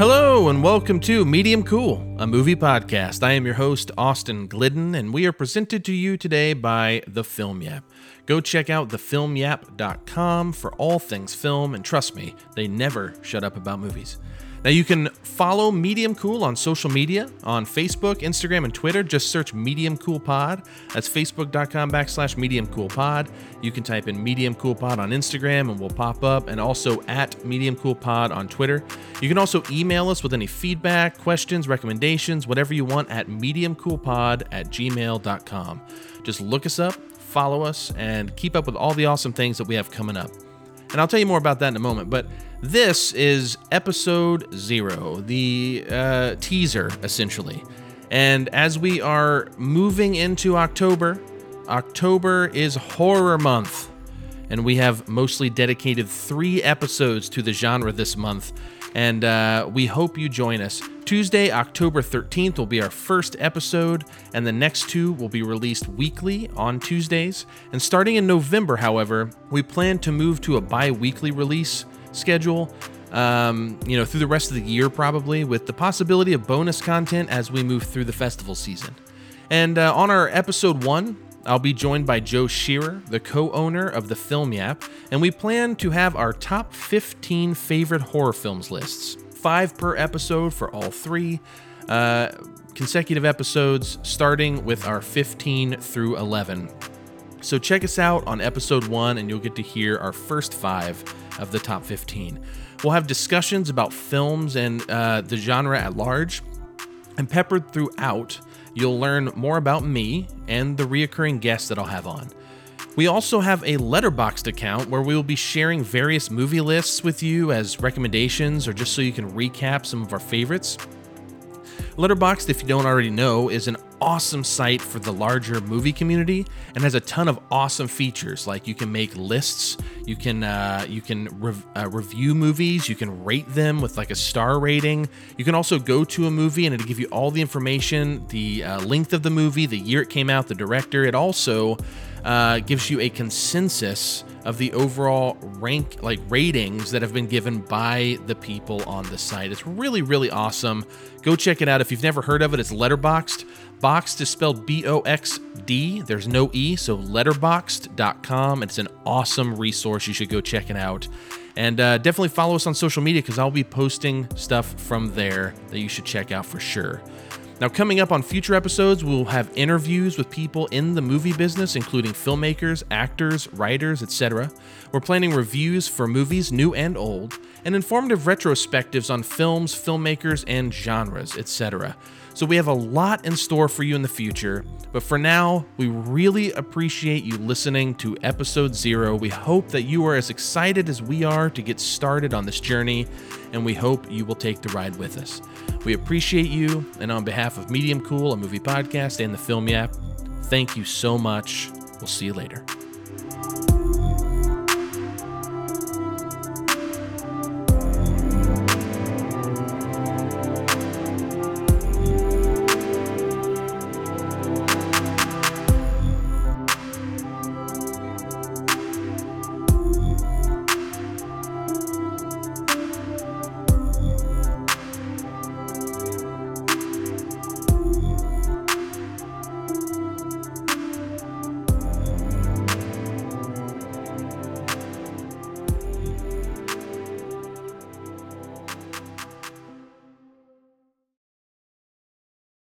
Hello, and welcome to Medium Cool, a movie podcast. I am your host, Austin Glidden, and we are presented to you today by The Film Yap. Go check out thefilmyap.com for all things film, and trust me, they never shut up about movies. Now you can follow Medium Cool on social media on Facebook, Instagram, and Twitter. Just search Medium Cool Pod. That's facebook.com backslash Medium Cool Pod. You can type in Medium Cool Pod on Instagram and we'll pop up, and also at Medium Cool Pod on Twitter. You can also email us with any feedback, questions, recommendations, whatever you want at mediumcoolpod at gmail.com. Just look us up, follow us, and keep up with all the awesome things that we have coming up. And I'll tell you more about that in a moment. But this is episode zero, the uh, teaser, essentially. And as we are moving into October, October is horror month. And we have mostly dedicated three episodes to the genre this month. And uh, we hope you join us. Tuesday, October 13th, will be our first episode, and the next two will be released weekly on Tuesdays. And starting in November, however, we plan to move to a bi weekly release schedule. Um, you know, through the rest of the year, probably, with the possibility of bonus content as we move through the festival season. And uh, on our episode one, I'll be joined by Joe Shearer, the co owner of the Film Yap, and we plan to have our top 15 favorite horror films lists. Five per episode for all three uh, consecutive episodes, starting with our 15 through 11. So check us out on episode one, and you'll get to hear our first five of the top 15. We'll have discussions about films and uh, the genre at large, and peppered throughout You'll learn more about me and the reoccurring guests that I'll have on. We also have a Letterboxd account where we will be sharing various movie lists with you as recommendations or just so you can recap some of our favorites. Letterboxd, if you don't already know, is an awesome site for the larger movie community and has a ton of awesome features. Like you can make lists you can uh, you can rev- uh, review movies you can rate them with like a star rating. You can also go to a movie and it'll give you all the information the uh, length of the movie the year it came out the director. It also uh, gives you a consensus of the overall rank like ratings that have been given by the people on the site. It's really really awesome. Go check it out if you've never heard of it. It's Letterboxd. Boxed is spelled B O X D. There's no E, so letterboxd.com. It's an awesome resource. You should go check it out. And uh, definitely follow us on social media because I'll be posting stuff from there that you should check out for sure. Now, coming up on future episodes, we'll have interviews with people in the movie business, including filmmakers, actors, writers, etc. We're planning reviews for movies, new and old, and informative retrospectives on films, filmmakers, and genres, etc. So we have a lot in store for you in the future. But for now, we really appreciate you listening to episode zero. We hope that you are as excited as we are to get started on this journey, and we hope you will take the ride with us. We appreciate you, and on behalf of Medium Cool, a movie podcast, and the Film Yap, thank you so much. We'll see you later.